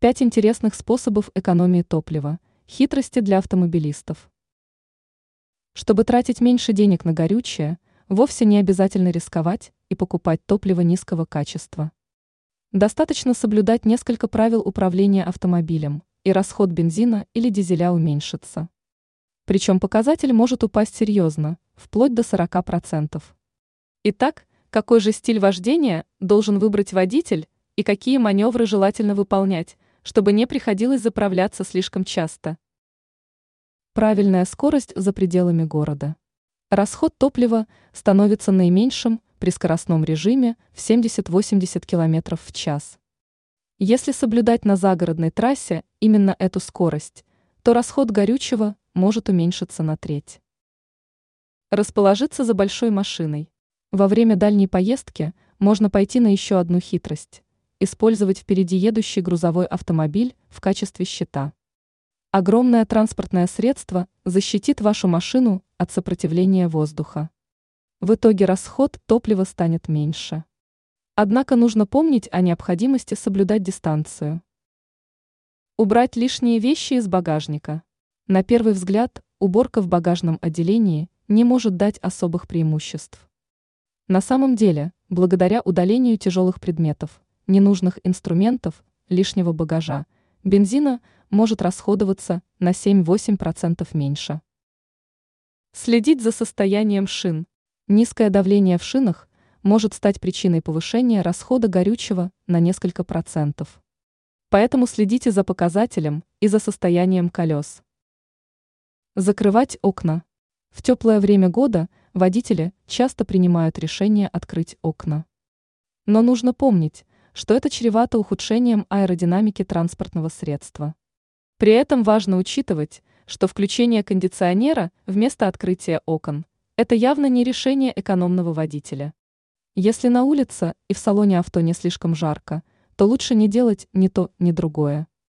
Пять интересных способов экономии топлива. Хитрости для автомобилистов. Чтобы тратить меньше денег на горючее, вовсе не обязательно рисковать и покупать топливо низкого качества. Достаточно соблюдать несколько правил управления автомобилем, и расход бензина или дизеля уменьшится. Причем показатель может упасть серьезно, вплоть до 40%. Итак, какой же стиль вождения должен выбрать водитель и какие маневры желательно выполнять, чтобы не приходилось заправляться слишком часто. Правильная скорость за пределами города. Расход топлива становится наименьшим при скоростном режиме в 70-80 км в час. Если соблюдать на загородной трассе именно эту скорость, то расход горючего может уменьшиться на треть. Расположиться за большой машиной. Во время дальней поездки можно пойти на еще одну хитрость использовать впереди едущий грузовой автомобиль в качестве щита. Огромное транспортное средство защитит вашу машину от сопротивления воздуха. В итоге расход топлива станет меньше. Однако нужно помнить о необходимости соблюдать дистанцию. Убрать лишние вещи из багажника. На первый взгляд, уборка в багажном отделении не может дать особых преимуществ. На самом деле, благодаря удалению тяжелых предметов, ненужных инструментов, лишнего багажа, бензина может расходоваться на 7-8% меньше. Следить за состоянием шин. Низкое давление в шинах может стать причиной повышения расхода горючего на несколько процентов. Поэтому следите за показателем и за состоянием колес. Закрывать окна. В теплое время года водители часто принимают решение открыть окна. Но нужно помнить, что это чревато ухудшением аэродинамики транспортного средства. При этом важно учитывать, что включение кондиционера вместо открытия окон – это явно не решение экономного водителя. Если на улице и в салоне авто не слишком жарко, то лучше не делать ни то, ни другое.